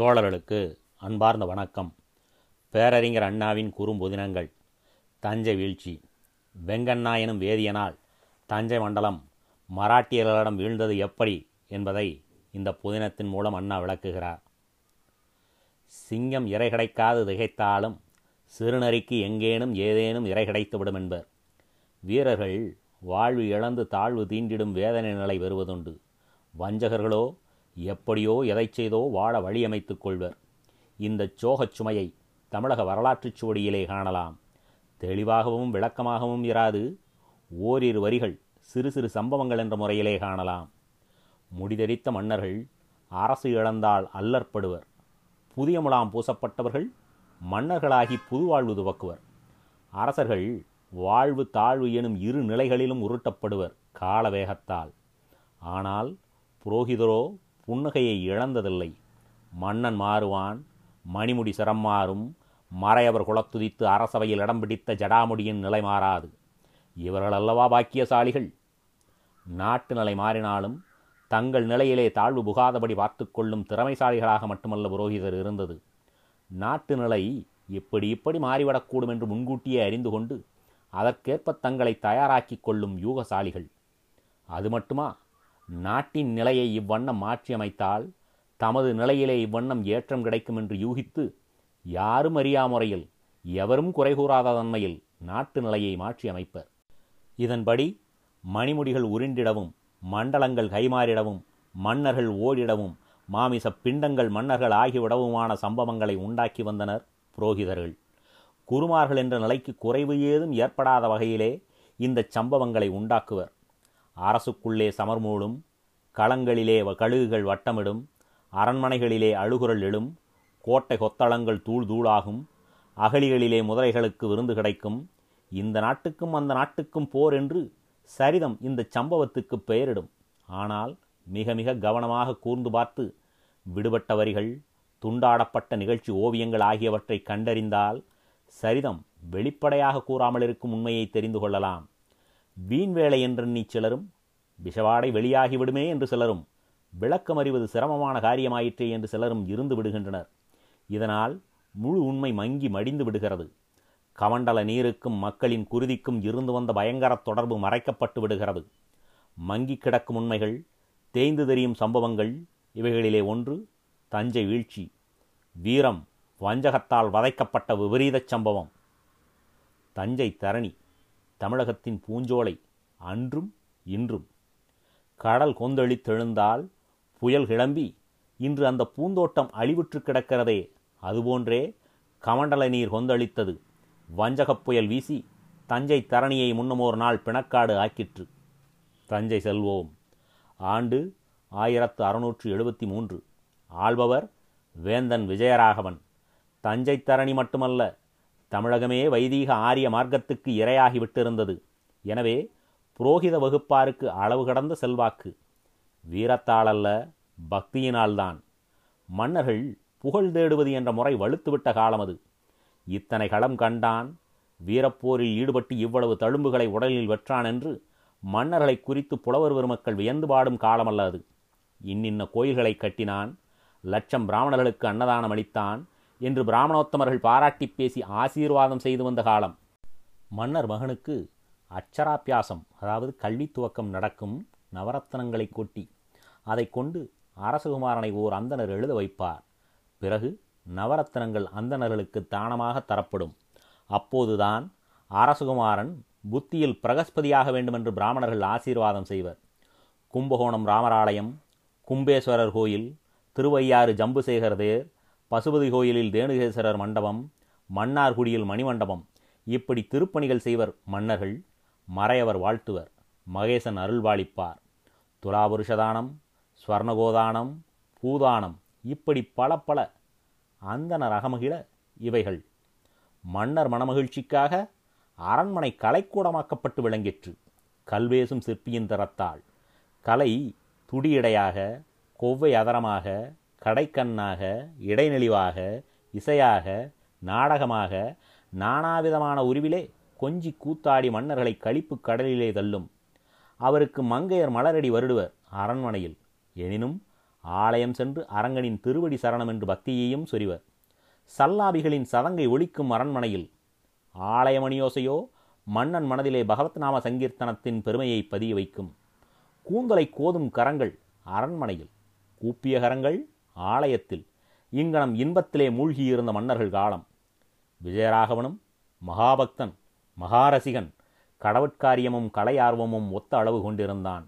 தோழர்களுக்கு அன்பார்ந்த வணக்கம். பேரறிஞர் அண்ணாவின் குறும்புதினங்கள். தஞ்சை வீழ்ச்சி. வெங்கண்ணா எனும் வேதியனால் தஞ்சை மண்டலம் மராட்டியர்களிடம் வீழ்ந்தது எப்படி என்பதை இந்த புதினத்தின் மூலம் அண்ணா விளக்குகிறார். சிங்கம் இறை கிடைக்காது திகைத்தாலும் சிறுநரிக்கு எங்கேனும் ஏதேனும் இறை கிடைத்துவிடும் என்பர். வீரர்கள் வாழ்வு இழந்து தாழ்வு தீண்டிடும் வேதனை நிலை வருவதுண்டு வஞ்சகர்களோ எப்படியோ எதைச் செய்தோ வாழ வழியமைத்துக் கொள்வர். இந்த சோகச் சுமையை தமிழக வரலாற்றுச் சுவடியிலே காணலாம். தெளிவாகவும் விளக்கமாகவும் இராது ஓரிரு வரிகள் சிறு சிறு சம்பவங்கள் என்ற முறையிலே காணலாம். முடிதெரித்த மன்னர்கள் அரசு இழந்தால் அல்லற்படுவர். புதிய முலாம் பூசப்பட்டவர்கள் மன்னர்களாகி புதுவாழ்வு துவக்குவர். அரசர்கள் வாழ்வு தாழ்வு எனும் இரு நிலைகளிலும் உருட்டப்படுவர் காலவேகத்தால். ஆனால் புரோகிதரோ புன்னகையை இழந்ததில்லை. மன்னன் மாறுவான் மணிமுடி சிரம் மாறும் மறையவர் குலத்துதித்து அரசவையில் இடம் பிடித்த ஜடாமுடியின் நிலை மாறாது. இவர்கள் அல்லவா பாக்கியசாலிகள்? நாட்டு நிலை மாறினாலும் தங்கள் நிலையிலே தாழ்வு புகாதபடி பார்த்து கொள்ளும் திறமைசாலிகளாக மட்டுமல்ல புரோகிதர் இருந்தது. நாட்டு நிலை இப்படி இப்படி மாறிவிடக்கூடும் என்று முன்கூட்டியே அறிந்து கொண்டு அதற்கேற்ப தங்களை தயாராக்கிக் கொள்ளும் யூகசாலிகள். அது மட்டுமா? நாட்டின் நிலையை இவ்வண்ணம் மாற்றியமைத்தால் தமது நிலையிலே இவ்வண்ணம் ஏற்றம் கிடைக்கும் என்று யூகித்து யாரும் அறியா முறையில் எவரும் குறைகூறாத தன்மையில் நாட்டு நிலையை மாற்றி அமைப்பர் இதன்படி மணிமுடிகள் உருண்டிடவும் மண்டலங்கள் கைமாறிடவும் மன்னர்கள் ஓடிடவும் மாமிச பிண்டங்கள் மன்னர்கள் ஆகிவிடவுமான சம்பவங்களை உண்டாக்கி வந்தனர் புரோகிதர்கள். குருமார்கள் என்ற நிலைக்கு குறைவு ஏதும் ஏற்படாத வகையிலே இந்த சம்பவங்களை உண்டாக்குவர். அரசுக்குள்ளே சமர்மூடும் களங்களிலே கழுகுகள் வட்டமிடும் அரண்மனைகளிலே அழுகுரல் எழும் கோட்டை கொத்தளங்கள் தூள் தூளாகும் அகழிகளிலே முதலைகளுக்கு விருந்து கிடைக்கும் இந்த நாட்டுக்கும் அந்த நாட்டுக்கும் போர் என்று சரிதம் இந்த சம்பவத்துக்கு பெயரிடும். ஆனால் மிக மிக கவனமாக கூர்ந்து பார்த்து விடுபட்ட வரிகள் துண்டாடப்பட்ட நிகழ்ச்சி ஓவியங்கள் ஆகியவற்றை கண்டறிந்தால் சரிதம் வெளிப்படையாக கூறாமல் இருக்கும் உண்மையை தெரிந்து கொள்ளலாம். வீண் வேலை என்றெண்ணி சிலரும் விஷவாடை வெளியாகிவிடுமே என்று சிலரும் விளக்கம் அறிவது சிரமமான காரியமாயிற்றே என்று சிலரும் இருந்து விடுகின்றனர். இதனால் முழு உண்மை மங்கி மடிந்து விடுகிறது. கமண்டல நீருக்கும் மக்களின் குருதிக்கும் இருந்து வந்த பயங்கர தொடர்பு மறைக்கப்பட்டு விடுகிறது. மங்கி கிடக்கும் உண்மைகள் தேய்ந்து தெரியும் சம்பவங்கள் இவைகளிலே ஒன்று தஞ்சை வீழ்ச்சி. வீரம் வஞ்சகத்தால் வதைக்கப்பட்ட விபரீத சம்பவம். தஞ்சை தரணி. தமிழகத்தின் பூஞ்சோலை அன்றும் இன்றும். கடல் கொந்தளித்தெழுந்தால் புயல் கிளம்பி இன்று அந்த பூந்தோட்டம் அழிவுற்று கிடக்கிறதே. அதுபோன்றே கமண்டல நீர் கொந்தளித்தது. வஞ்சகப் புயல் வீசி தஞ்சை தரணியை முன்னமோர் நாள் பிணக்காடு ஆக்கிற்று. தஞ்சை செல்வோம். ஆண்டு ஆயிரத்து அறுநூற்று எழுபத்தி மூன்று. ஆள்பவர் வேந்தன் விஜயராகவன். தஞ்சை தரணி மட்டுமல்ல தமிழகமே வைதீக ஆரிய மார்க்கத்துக்கு இரையாகி விட்டிருந்தது. எனவே புரோகித வகுப்பாருக்கு அளவு கடந்த செல்வாக்கு. வீரத்தாளல்ல பக்தியினால்தான். மன்னர்கள் புகழ் தேடுவது என்ற முறை வலுத்துவிட்ட காலம் அது. இத்தனை களம் கண்டான் வீரப்போரில் ஈடுபட்டு இவ்வளவு தழும்புகளை உடலில் வெற்றான் என்று மன்னர்களை குறித்து புலவர் பெருமக்கள் வியந்து பாடும் காலமல்ல அது. இன்னின்ன கோயில்களை கட்டினான் லட்சம் பிராமணர்களுக்கு அன்னதானம் அளித்தான் என்று பிராமணோத்தமர்கள் பாராட்டி பேசி ஆசீர்வாதம் செய்து வந்த காலம். மன்னர் மகனுக்கு அச்சராபியாசம் அதாவது கல்வி துவக்கம் நடக்கும் நவரத்னங்களை கொட்டி அதை கொண்டு அரசகுமாரனை ஓர் அந்தனர் எழுத வைப்பார். பிறகு நவரத்னங்கள் அந்தணர்களுக்கு தானமாக தரப்படும். அப்போதுதான் அரசகுமாரன் புத்தியில் பிரகஸ்பதியாக வேண்டுமென்று பிராமணர்கள் ஆசீர்வாதம் செய்வர். கும்பகோணம் ராமராலயம் கும்பேஸ்வரர் கோயில் திருவையாறு ஜம்புசேகர் தேர் பசுபதி கோயிலில் தேனுகேஸ்வரர் மண்டபம் மன்னார்குடியில் மணிமண்டபம். இப்படி திருப்பணிகள் செய்வர் மன்னர்கள் மறையவர் வாழ்த்துவர் மகேசன் அருள்வாளிப்பார். துலாபுருஷதானம் ஸ்வர்ணகோதானம் பூதானம் இப்படி பல பல அந்தன ரகமகிழ இவைகள். மன்னர் மனமகிழ்ச்சிக்காக அரண்மனை கலைக்கூடமாக்கப்பட்டு விளங்கிற்று. கல்வேசும் சிற்பியின் தரத்தால் கலை துடியடையாக கொவ்வை அதரமாக கடைக்கண்ணாக இடைநெளிவாக இசையாக நாடகமாக நானாவிதமான உருவிலே கொஞ்சி கூத்தாடி மன்னர்களை கழிப்பு கடலிலே தள்ளும். அவருக்கு மங்கையர் மலரடி வருடுவர் அரண்மனையில். எனினும் ஆலயம் சென்று அரங்கனின் திருவடி சரணம் என்று பக்தியையும் சொரிவர். சல்லாபிகளின் சதங்கை ஒழிக்கும் அரண்மனையில். ஆலயமணியோசையோ மன்னன் மனதிலே பகவத் நாம சங்கீர்த்தனத்தின் பெருமையை பதிய வைக்கும். கூந்தலை கோதும் கரங்கள் அரண்மனையில். கூப்பிய கரங்கள் ஆலயத்தில் இங்கனம் இன்பத்திலே மூழ்கியிருந்த மன்னர்கள் காலம். விஜயராகவனும் மகாபக்தன் மகாரசிகன் கடவுட்காரியமும் கலையார்வமும் ஒத்த அளவு கொண்டிருந்தான்.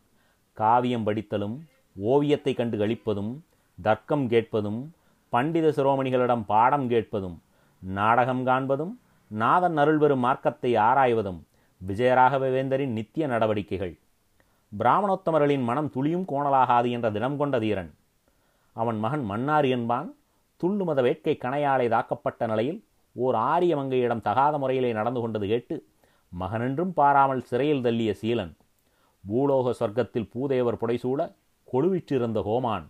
காவியம் படித்தலும் ஓவியத்தை கண்டு களிப்பதும் தர்க்கம் கேட்பதும் பண்டித சிரோமணிகளிடம் பாடம் கேட்பதும் நாடகம் காண்பதும் நாதன் அருள்வரும் மார்க்கத்தை ஆராய்வதும் விஜயராகவேந்தரின் நித்திய நடவடிக்கைகள். பிராமணோத்தமர்களின் மனம் துளியும் கோணலாகாது என்ற தினம் கொண்ட தீரன். அவன் மகன் மன்னார் என்பான். துள்ளு மத வேட்கை கணையாலை தாக்கப்பட்ட நிலையில் ஓர் ஆரிய மங்கையிடம் தகாத முறையிலே நடந்து கொண்டது கேட்டு மகனென்றும் பாராமல் சிறையில் தள்ளிய சீலன் பூலோக சொர்க்கத்தில் பூதேவர் புடைசூழ கொழுவிற்றிருந்த ஹோமான்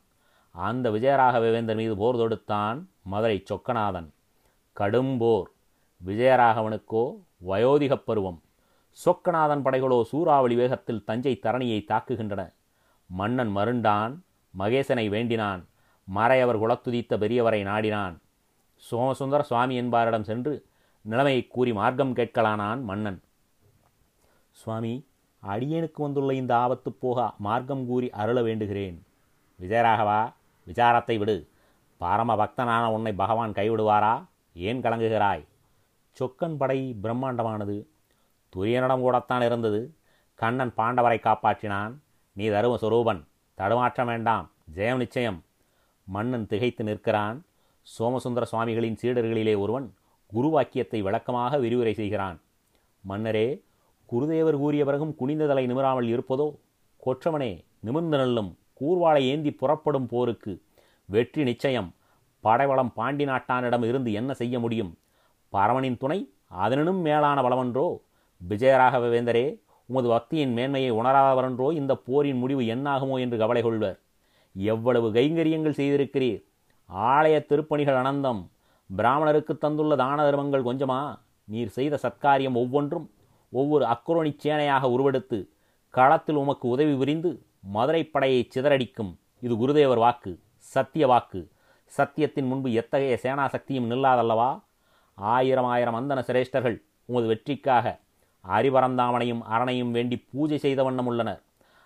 அந்த விஜயராகவேந்தர் மீது போர் தொடுத்தான் மதுரை சொக்கநாதன். கடும் போர் விஜயராகவனுக்கோ வயோதிகப் பருவம் சொக்கநாதன் படைகளோ சூறாவளி வேகத்தில் தஞ்சை தரணியை தாக்குகின்றன. மன்னன் மருண்டான் மகேசனை வேண்டினான். மறையவர் குலத்துதித்த பெரியவரை நாடினான். சோமசுந்தர சுவாமி என்பாரிடம் சென்று நிலைமையை கூறி மார்க்கம் கேட்கலானான் மன்னன். சுவாமி அடியனுக்கு வந்துள்ள இந்த ஆபத்து போக மார்க்கம் கூறி அருள வேண்டுகிறேன். விஜயராகவா விசாரத்தை விடு. பரம பக்தனான உன்னை பகவான் கைவிடுவாரா? ஏன் கலங்குகிறாய்? சொக்கன் படை பிரம்மாண்டமானது. துரியனிடம் கூடத்தான் இருந்தது. கண்ணன் பாண்டவரை காப்பாற்றினான். நீ தரும சுரூபன் தடுமாற்றம் வேண்டாம். ஜெயம் நிச்சயம். மன்னன் திகைத்து நிற்கிறான். சோமசுந்தர சுவாமிகளின் சீடர்களிலே ஒருவன் குருவாக்கியத்தை விளக்கமாக விரிவுரை செய்கிறான். மன்னரே குருதேவர் கூறிய பிறகும் குனிந்ததலை நிமிராமல் இருப்பதோ? கொற்றவனே நிமிர்ந்து நல்லும். கூர்வாளை ஏந்தி புறப்படும் போருக்கு வெற்றி நிச்சயம். படைவளம் பாண்டி நாட்டானிடம் இருந்து என்ன செய்ய முடியும்? பரவனின் துணை அதனினும் மேலான பலவன்றோ? விஜயராகவேந்தரே உமது பக்தியின் மேன்மையை உணராதவரன்றோ? இந்த போரின் முடிவு என்னாகுமோ என்று கவலை கொள்வர். எவ்வளவு கைங்கரியங்கள் செய்திருக்கிறீர்? ஆலய திருப்பணிகள் அனந்தம். பிராமணருக்கு தந்துள்ள தான தர்மங்கள் கொஞ்சமா? நீர் செய்த சத்காரியம் ஒவ்வொன்றும் ஒவ்வொரு அக்குரோணி சேனையாக உருவெடுத்து களத்தில் உமக்கு உதவி புரிந்து மதுரை படையை சிதறடிக்கும். இது குருதேவர் வாக்கு சத்திய வாக்கு. சத்தியத்தின் முன்பு எத்தகைய சேனா சக்தியும் நில்லாதல்லவா? ஆயிரம் ஆயிரம் அந்தன சிரேஷ்டர்கள் உமது வெற்றிக்காக அரிபரந்தாமனையும் அரணையும் வேண்டி பூஜை செய்த வண்ணம் உள்ளனர்.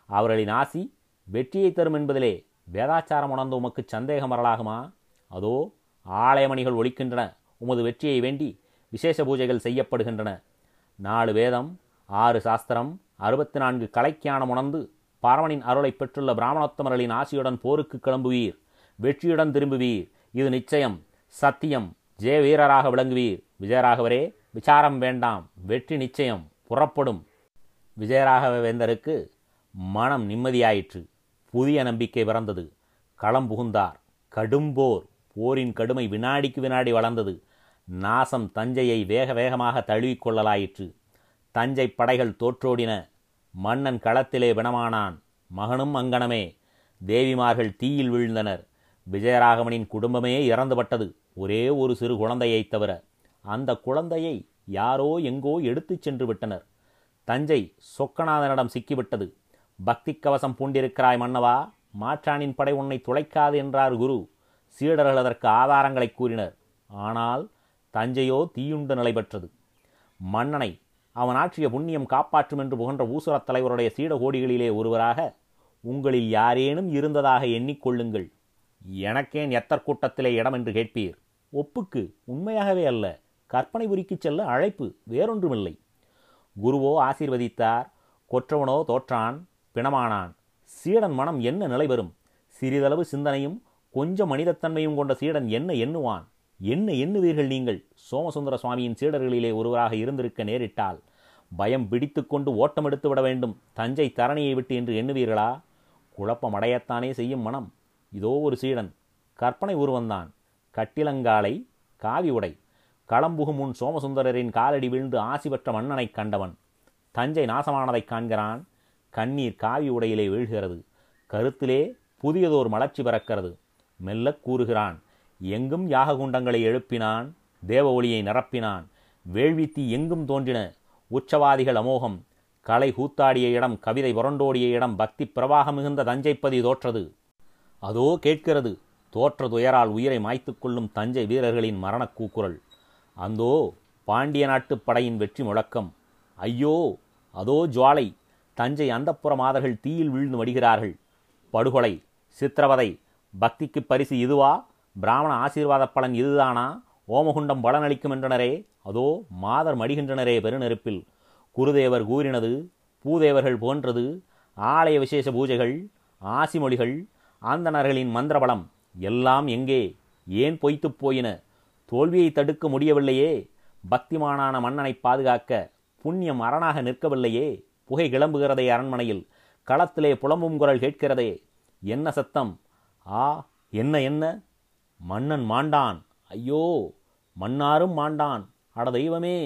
அவர்களின் ஆசி வெற்றியை தரும் என்பதிலே வேதாச்சாரம் உணர்ந்த உமக்கு சந்தேகம் வரலாகுமா? அதோ ஆலயமணிகள் ஒழிக்கின்றன. உமது வெற்றியை வேண்டி விசேஷ பூஜைகள் செய்யப்படுகின்றன. நாலு வேதம் ஆறு சாஸ்திரம் அறுபத்தி நான்கு கலைக்கியானம் உணர்ந்து பார்வனின் அருளை பெற்றுள்ள பிராமணோத்தமர்களின் ஆசியுடன் போருக்கு கிளம்புவீர். வெற்றியுடன் திரும்புவீர். இது நிச்சயம். சத்தியம். ஜெய வீரராக விளங்குவீர். விஜயராகவரே விசாரம் வேண்டாம். வெற்றி நிச்சயம். புறப்படும். விஜயராகவேந்தருக்கு மனம் நிம்மதியாயிற்று. புதிய நம்பிக்கை பிறந்தது களம் புகுந்தார். கடும்போர். போரின் கடுமை வினாடிக்கு வினாடி வளர்ந்தது. நாசம் தஞ்சையை வேக வேகமாக தழுவிக்கொள்ளலாயிற்று. தஞ்சை படைகள் தோற்றோடின. மன்னன் களத்திலே பிணமானான். மகனும் அங்கனமே தேவிமார்கள் தீயில் வீழ்ந்தனர். விஜயராகவனின் குடும்பமே இறந்துபட்டது. ஒரே ஒரு சிறு குழந்தையைத் தவிர. அந்த குழந்தையை யாரோ எங்கோ எடுத்துச் சென்று விட்டனர். தஞ்சை சொக்கநாதனிடம் சிக்கிவிட்டது. பக்தி கவசம் பூண்டிருக்கிறாய் மன்னவா? மாற்றானின் படை உன்னை துளைக்காது என்றார் குரு. சீடர்கள் அதற்கு ஆதாரங்களை கூறினர். ஆனால் தஞ்சையோ தீயுண்டு நிலை பெற்றது. மன்னனை அவன் ஆற்றிய புண்ணியம் காப்பாற்றும் என்று புகன்ற ஊசுரத் தலைவருடைய சீடகோடிகளிலே ஒருவராக உங்களில் யாரேனும் இருந்ததாக எண்ணிக்கொள்ளுங்கள். எனக்கேன் எத்தர் கூட்டத்திலே இடம் என்று கேட்பீர். ஒப்புக்கு உண்மையாகவே அல்ல. கற்பனை உருக்கிச் செல்ல அழைப்பு வேறொன்றுமில்லை. குருவோ ஆசீர்வதித்தார். கொற்றவனோ தோற்றான். பிணமானான். சீடன் மனம் என்ன நிலை சிறிதளவு சிந்தனையும் கொஞ்சம் மனிதத்தன்மையும் கொண்ட சீடன் என்ன எண்ணுவான்? என்ன எண்ணுவீர்கள் நீங்கள்? சோமசுந்தர சுவாமியின் சீடர்களிலே ஒருவராக இருந்திருக்க நேரிட்டால் பயம் பிடித்து கொண்டு ஓட்டம் எடுத்து விட வேண்டும். தஞ்சை தரணியை விட்டு என்று எண்ணுவீர்களா? குழப்பம் அடையத்தானே செய்யும் மனம். இதோ ஒரு சீடன். கற்பனை உருவந்தான். கட்டிலங்காலை காவி உடை. களம்புகும் முன் சோமசுந்தரரின் காலடி விழுந்து ஆசி பெற்ற மன்னனைக் கண்டவன். தஞ்சை நாசமானதைக் காண்கிறான். கண்ணீர் காவி உடையிலே வீழ்கிறது. கருத்திலே புதியதோர் மலர்ச்சி பிறக்கிறது. மெல்லக் கூறுகிறான். எங்கும் யாககுண்டங்களை எழுப்பினான். தேவ ஒளியை நிரப்பினான். வேள்வித்தி எங்கும் தோன்றின. உச்சவாதிகள் அமோகம். கலை கூத்தாடிய இடம் கவிதை புரண்டோடிய இடம் பக்தி பிரவாகம் மிகுந்த தஞ்சைப்பதி தோற்றது. அதோ கேட்கிறது. தோற்ற துயரால் உயிரை மாய்த்து கொள்ளும் தஞ்சை வீரர்களின் மரணக் கூக்குரல். அந்தோ பாண்டிய நாட்டுப் படையின் வெற்றி முழக்கம். ஐயோ அதோ ஜுவாலை. தஞ்சை அந்தப்புற மாதர்கள் தீயில் வீழ்ந்து மடிகிறார்கள் படுகொலை சித்திரவதை பக்திக்கு பரிசு இதுவா? பிராமண ஆசீர்வாத பலன் இதுதானா? ஓமகுண்டம் பலனளிக்கும் என்றனரே. அதோ மாதர் மடிகின்றனரே பெருநெருப்பில். குருதேவர் கூறினது பூதேவர்கள் போன்றது ஆலய விசேஷ பூஜைகள் ஆசிமொழிகள் ஆந்தனர்களின் மந்திரபலம் எல்லாம் எங்கே? ஏன் பொய்த்துப் போயின? தோல்வியை தடுக்க முடியவில்லையே? பக்திமானான மன்னனை பாதுகாக்க புண்ணியம் அரணாக நிற்கவில்லையே? புகை கிளம்புகிறதே அரண்மனையில். களத்திலே புலம்பும் குரல் கேட்கிறதே. என்ன சத்தம்? ஆ என்ன என்ன? மன்னன் மாண்டான். ஐயோ மன்னாரும் மாண்டான். அட தெய்வமே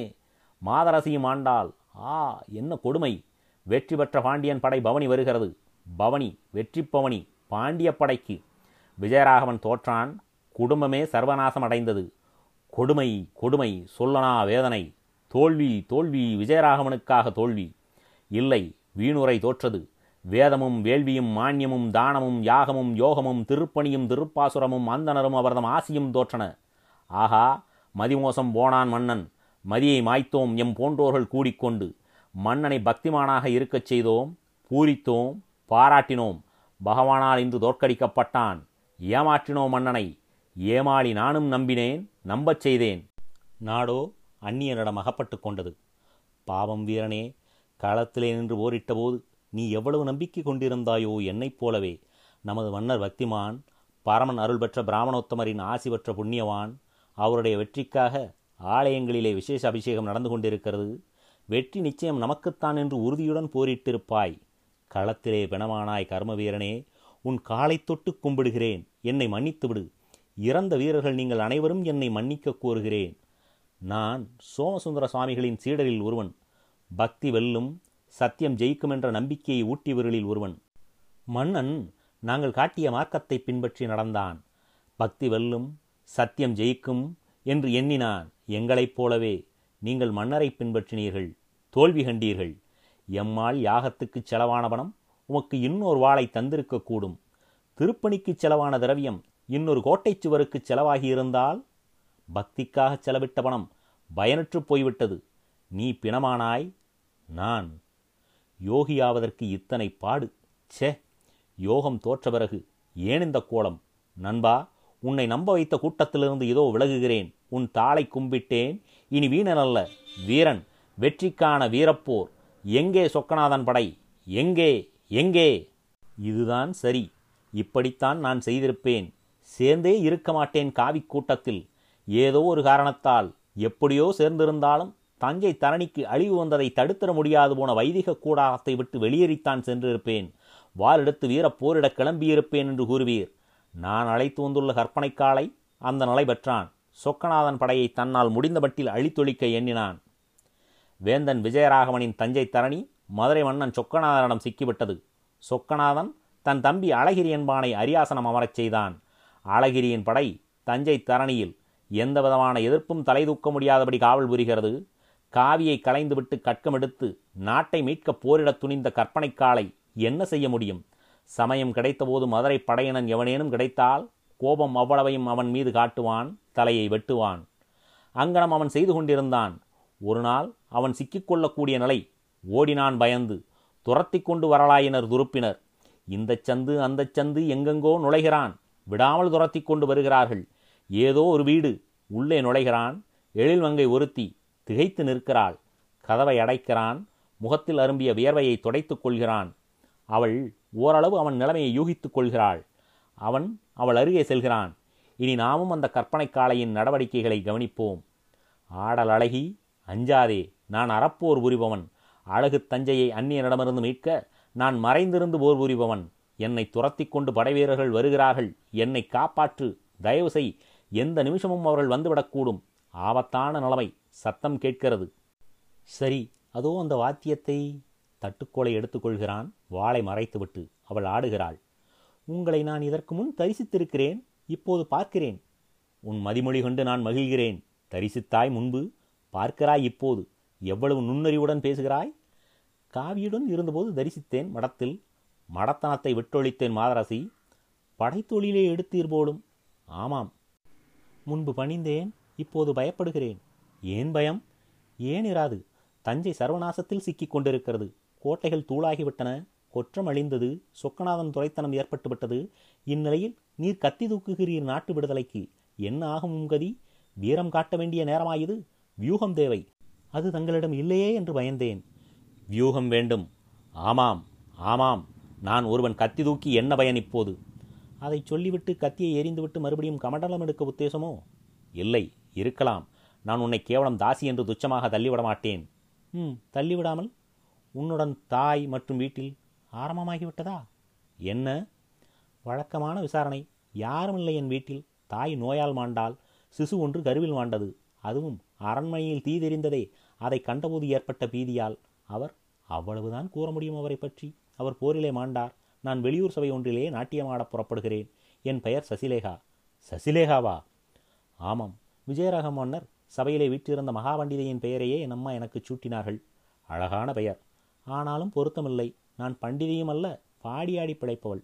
மாதரசியும் ஆண்டாள் ஆ என்ன கொடுமை. வெற்றி பெற்ற பாண்டியன் படை பவனி வருகிறது. பவனி வெற்றி பவனி பாண்டிய படைக்கு. விஜயராகவன் தோற்றான். குடும்பமே சர்வநாசம் அடைந்தது. கொடுமை கொடுமை சொல்லனா வேதனை. தோல்வி தோல்வி விஜயராகவனுக்காக தோல்வி. இல்லை வீணுரை தோற்றது. வேதமும் வேள்வியும் மானியமும் தானமும் யாகமும் யோகமும் திருப்பணியும் திருப்பாசுரமும் அந்தனரும் அவரதம் ஆசியும் தோற்றன. ஆகா மதிமோசம் போனான் மன்னன். மதியை மாய்த்தோம் எம் போன்றோர்கள் கூடிக்கொண்டு மன்னனை பக்திமானாக இருக்கச் செய்தோம் பூரித்தோம் பாராட்டினோம். பகவானால் இன்று தோற்கடிக்கப்பட்டான். ஏமாற்றினோம் மன்னனை? ஏமாளி நானும் நம்பினேன் நம்பச் செய்தேன். நாடோ அந்நியனிடம் அகப்பட்டு கொண்டது. பாவம் வீரனே களத்திலே நின்று போரிட்டபோது நீ எவ்வளவு நம்பிக்கை கொண்டிருந்தாயோ என்னைப் போலவே. நமது மன்னர் பக்திமான் பரமன் அருள் பெற்ற பிராமணோத்தமரின் ஆசி பெற்ற புண்ணியவான் அவருடைய வெற்றிக்காக ஆலயங்களிலே விசேஷ அபிஷேகம் நடந்து கொண்டிருக்கிறது. வெற்றி நிச்சயம் நமக்குத்தான் என்று உறுதியுடன் போரிட்டிருப்பாய். களத்திலே பிணமானாய் கர்ம வீரனே உன் காலை தொட்டு கும்பிடுகிறேன். என்னை மன்னித்து விடு. இறந்த வீரர்கள் நீங்கள் அனைவரும் என்னை மன்னிக்க கோருகிறேன். நான் சோமசுந்தர சுவாமிகளின் சீடரில் ஒருவன். பக்தி வெல்லும் சத்தியம் ஜெயிக்கும் என்ற நம்பிக்கையை ஊட்டியவர்களில் ஒருவன். மன்னன் நாங்கள் காட்டிய மார்க்கத்தை பின்பற்றி நடந்தான். பக்தி வெல்லும் சத்தியம் ஜெயிக்கும் என்று எண்ணினான். எங்களைப் போலவே நீங்கள் மன்னரை பின்பற்றினீர்கள் தோல்வி கண்டீர்கள். எம்மாள் யாகத்துக்குச் செலவான பணம் உமக்கு இன்னொரு வாளை தந்திருக்கக்கூடும் திருப்பணிக்குச் செலவான திரவியம் இன்னொரு கோட்டைச் சுவருக்குச் செலவாகியிருந்தால் பக்திக்காகச் செலவிட்ட பணம் பயனற்றுப் போய்விட்டது. நீ பிணமானாய்? நான். யோகியாவதற்கு இத்தனை பாடு. ச்சே யோகம் தோற்ற பிறகு ஏன் இந்த கோலம்? நண்பா உன்னை நம்ப வைத்த கூட்டத்திலிருந்து இதோ விலகுகிறேன். உன் தாளை கும்பிட்டேன். இனி வீணன் அல்ல. வீரன். வெற்றிக்கான வீரப்போர். எங்கே சொக்கநாதன் படை? எங்கே? எங்கே? இதுதான் சரி. இப்படித்தான் நான் செய்திருப்பேன். சேர்ந்தே இருக்க மாட்டேன் காவிக் கூட்டத்தில். ஏதோ ஒரு காரணத்தால். எப்படியோ சேர்ந்திருந்தாலும் தஞ்சை தரணிக்கு அழிவு வந்ததை தடுத்திட முடியாது போன வைதிக கூடாரத்தை விட்டு வெளியேறித்தான் சென்றிருப்பேன். வாளெடுத்து வீரப் போரிட கிளம்பியிருப்பேன் என்று கூறுவீர். நான் அழைத்து வந்துள்ள கற்பனைக்காலை அந்த நிலை பெற்றான். சொக்கநாதன் படையை தன்னால் முடிந்தபட்டில் அழித்தொழிக்க எண்ணினான். வேந்தன் விஜயராகவனின் தஞ்சை தரணி மதுரை மன்னன் சொக்கநாதனிடம் சிக்கிவிட்டது. சொக்கநாதன் தன் தம்பி அழகிரி என்பானை அரியாசனம் அமரச் செய்தான். அழகிரியின் படை தஞ்சை தரணியில் எந்த விதமான எதிர்ப்பும் தலைதூக்க முடியாதபடி காவல் புரிகிறது. காவியை களைந்துவிட்டு கட்கமெடுத்து நாட்டை மீட்க போரிடத் துணிந்த கற்பனைக்காலை என்ன செய்ய முடியும்? சமயம் கிடைத்தபோது மதுரை படையினன் எவனேனும் கிடைத்தால் கோபம் அவ்வளவையும் அவன் மீது காட்டுவான் தலையை வெட்டுவான். அங்கனம் அவன் செய்து கொண்டிருந்தான். ஒரு நாள் அவன் சிக்கிக்கொள்ளக்கூடிய நிலை ஓடினான் பயந்து. துரத்தி கொண்டு வரலாயினர் துருப்பினர். இந்தச் சந்து அந்தச் சந்து எங்கெங்கோ நுழைகிறான். விடாமல் துரத்தி கொண்டு வருகிறார்கள். ஏதோ ஒரு வீடு உள்ளே நுழைகிறான். எழில்வங்கை ஒருத்தி திகைத்து நிற்கிறாள். கதவை அடைக்கிறான். முகத்தில் அரும்பிய வியர்வையை துடைத்துக் கொள்கிறான். அவள் ஓரளவு அவன் நிலைமையை யூகித்துக் கொள்கிறாள். அவன் அவள் அருகே செல்கிறான். இனி நாமும் அந்த கற்பனை காளையின் நடவடிக்கைகளை கவனிப்போம். ஆடல் அழகி அஞ்சாதே நான் அறப்போர் புரிபவன். அழகு தஞ்சையை அந்நியனிடமிருந்து மீட்க நான் மறைந்திருந்து போர் புரிபவன். என்னை துரத்தி கொண்டு படைவீரர்கள் வருகிறார்கள். என்னை காப்பாற்று தயவு செய் எந்த நிமிஷமும் அவர்கள் வந்துவிடக்கூடும். ஆபத்தான நிலைமை. சத்தம் கேட்கிறது. சரி அதோ அந்த வாத்தியத்தை தட்டுக்கோலை எடுத்துக்கொள்கிறான். வாளை மறைத்துவிட்டு அவள் ஆடுகிறாள். உங்களை நான் இதற்கு முன் தரிசித்திருக்கிறேன். இப்போது பார்க்கிறேன். உன் மதிமொழி கொண்டு நான் மகிழ்கிறேன். தரிசித்தாய் முன்பு பார்க்கிறாய் இப்போது. எவ்வளவு நுண்ணறிவுடன் பேசுகிறாய்? காவியுடன் இருந்தபோது தரிசித்தேன் மடத்தில். மடத்தனத்தை விட்டொழித்தேன் மாதரசி. படைத்தொழிலே எடுத்தீர் போலும். ஆமாம். முன்பு பணிந்தேன் இப்போது பயப்படுகிறேன். ஏன் பயம்? ஏன் இராது? தஞ்சை சர்வநாசத்தில் சிக்கிக் கொண்டிருக்கிறது. கோட்டைகள் தூளாகிவிட்டன. கொற்றம் அழிந்தது. சொக்கநாதன் துரைத்தனம் ஏற்பட்டுவிட்டது இந்நிலையில் நீர் கத்தி தூக்குகிறீர் நாட்டு விடுதலைக்கு என்ன ஆகும் கதி? வீரம் காட்ட வேண்டிய நேரமாயுது. வியூகம் தேவை. அது தங்களிடம் இல்லையே என்று பயந்தேன். வியூகம் வேண்டும். ஆமாம் ஆமாம். நான் ஒருவன் கத்தி தூக்கி என்ன பயன் இப்போது? அதை சொல்லிவிட்டு கத்தியை எரிந்துவிட்டு மறுபடியும் கமண்டலம் எடுக்க உத்தேசமோ? இல்லை இருக்கலாம். நான் உன்னை கேவலம் தாசி என்று துச்சமாக தள்ளிவிட மாட்டேன் ம். தள்ளிவிடாமல் உன்னுடன் தாய் மற்றும் வீட்டில் ஆரம்பமாகிவிட்டதா? என்ன? வழக்கமான விசாரணை. யாரும் இல்லை என் வீட்டில். தாய் நோயால் மாண்டால் சிசு ஒன்று கருவில் மாண்டது. அதுவும் அரண்மனையில் தீ தெரிந்ததே. அதை கண்டபோது ஏற்பட்ட பீதியால் அவர் அவ்வளவுதான் கூற முடியும் அவரை பற்றி. அவர் போரிலே மாண்டார். நான் வெளியூர் சபை ஒன்றிலே நாட்டியமாடப் புறப்படுகிறேன். என் பெயர் சசிலேகா. சசிலேகாவா? ஆமாம். விஜயராக மன்னர் சபையிலே வீற்றிருந்த மகாபண்டிதையின் பெயரையே என் அம்மா எனக்கு சூட்டினார்கள். அழகான பெயர். ஆனாலும் பொருத்தமில்லை. நான் பண்டிதையும் அல்ல பாடியாடி பிழைப்பவள்.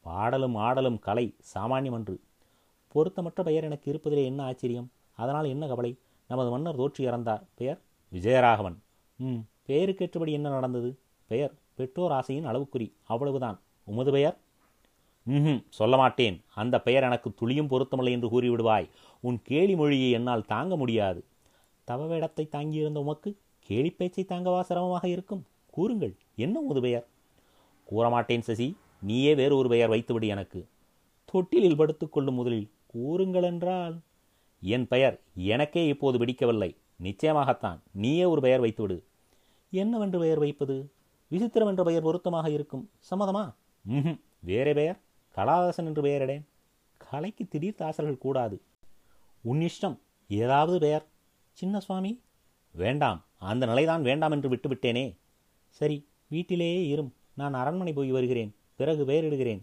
பாடலும் ஆடலும் கலை சாமானியமன்று பொருத்தமற்ற பெயர் எனக்கு இருப்பதிலே என்ன ஆச்சரியம்? அதனால் என்ன கவலை? நமது மன்னர் தோற்றி இறந்தார். பெயர்? விஜயராகவன். ம் பெயருக்கேற்றபடி என்ன நடந்தது? பெயர்? பெற்றோர் ஆசையின் அளவுக்குறி. அவ்வளவுதான். உமது பெயர்? ம் சொல்ல மாட்டேன் அந்த பெயர் எனக்கு துளியும் பொருத்தமில்லை என்று கூறிவிடுவாய். உன் கேலி மொழியை என்னால் தாங்க முடியாது. தவ வேடத்தை தாங்கியிருந்த உமக்கு கேலி பேச்சை தாங்கவா சிரமமாக இருக்கும்? கூறுங்கள் என்ன உமது பெயர்? கூறமாட்டேன் சசி. நீயே வேறு ஒரு பெயர் வைத்துவிடு எனக்கு. தொட்டிலில் படுத்துக்கொள்ளும் முதலில் கூறுங்கள் என்றால்? என் பெயர் எனக்கே இப்போது பிடிக்கவில்லை. நிச்சயமாகத்தான் நீயே ஒரு பெயர் வைத்துவிடு. என்னவென்று பெயர் வைப்பது? விசித்திரம் என்ற பெயர் பொருத்தமாக இருக்கும். சம்மதமா? ம் வேறே பெயர்? கலாதாசன் என்று பெயரிடேன் கலைக்கு திடீர் தாசர்கள் கூடாது. உன் இஷ்டம் ஏதாவது பெயர். சின்ன சுவாமி வேண்டாம் அந்த நிலைதான் வேண்டாம் என்று விட்டுவிட்டேனே. சரி வீட்டிலேயே இரும். நான் அரண்மனை போய் வருகிறேன். பிறகு பெயரிடுகிறேன்.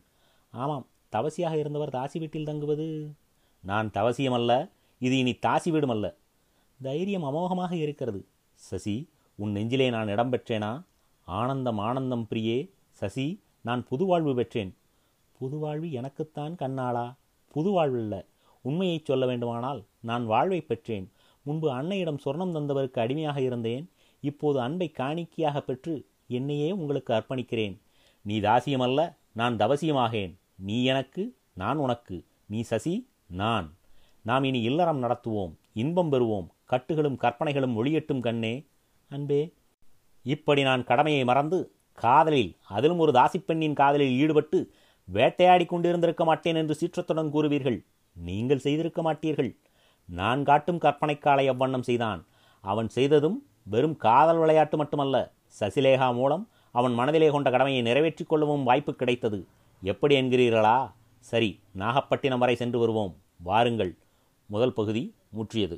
ஆமாம் தவசியாக இருந்தவர் தாசி வீட்டில் தங்குவது. நான் தவசியம் அல்ல இது இனி தாசி வீடும் அல்ல. தைரியம் அமோகமாக இருக்கிறது. சசி உன் நெஞ்சிலே நான் இடம் பெற்றேனா? ஆனந்தம் ஆனந்தம் பிரியே. சசி நான் புது வாழ்வு பெற்றேன். புது வாழ்வு எனக்குத்தான் கண்ணாளா? புது வாழ்வில்ல உண்மையை சொல்ல வேண்டுமானால் நான் வாழ்வை பெற்றேன். முன்பு அன்னையிடம் சொர்ணம் தந்தவருக்கு அடிமையாக இருந்தேன். இப்போது அன்பை காணிக்கையாக பெற்று என்னையே உங்களுக்கு அர்ப்பணிக்கிறேன். நீ தாசியம் அல்ல நான் தவசியமாகேன். நீ எனக்கு நான் உனக்கு. நீ சசி நான். நாம் இனி இல்லறம் நடத்துவோம் இன்பம் பெறுவோம் கட்டுகளும் கற்பனைகளும் ஒளியட்டும் கண்ணே. அன்பே இப்படி நான் கடமையை மறந்து காதலில் அதிலும் ஒரு தாசிப்பெண்ணின் காதலில் ஈடுபட்டு வேட்டையாடி கொண்டிருந்திருக்க மாட்டேன் என்று சீற்றத்துடன் கூறுவீர்கள். நீங்கள் செய்திருக்க மாட்டீர்கள். நான் காட்டும் கற்பனைக்காலை அவ்வண்ணம் செய்தான். அவன் செய்ததும் வெறும் காதல் விளையாட்டு மட்டுமல்ல சசிலேகா மூலம் அவன் மனதிலே கொண்ட கடமையை நிறைவேற்றிக் கொள்ளவும் வாய்ப்பு கிடைத்தது. எப்படி என்கிறீர்களா? சரி நாகப்பட்டினம் வரை சென்று வருவோம். வாருங்கள். முதல் பகுதி முற்றியது.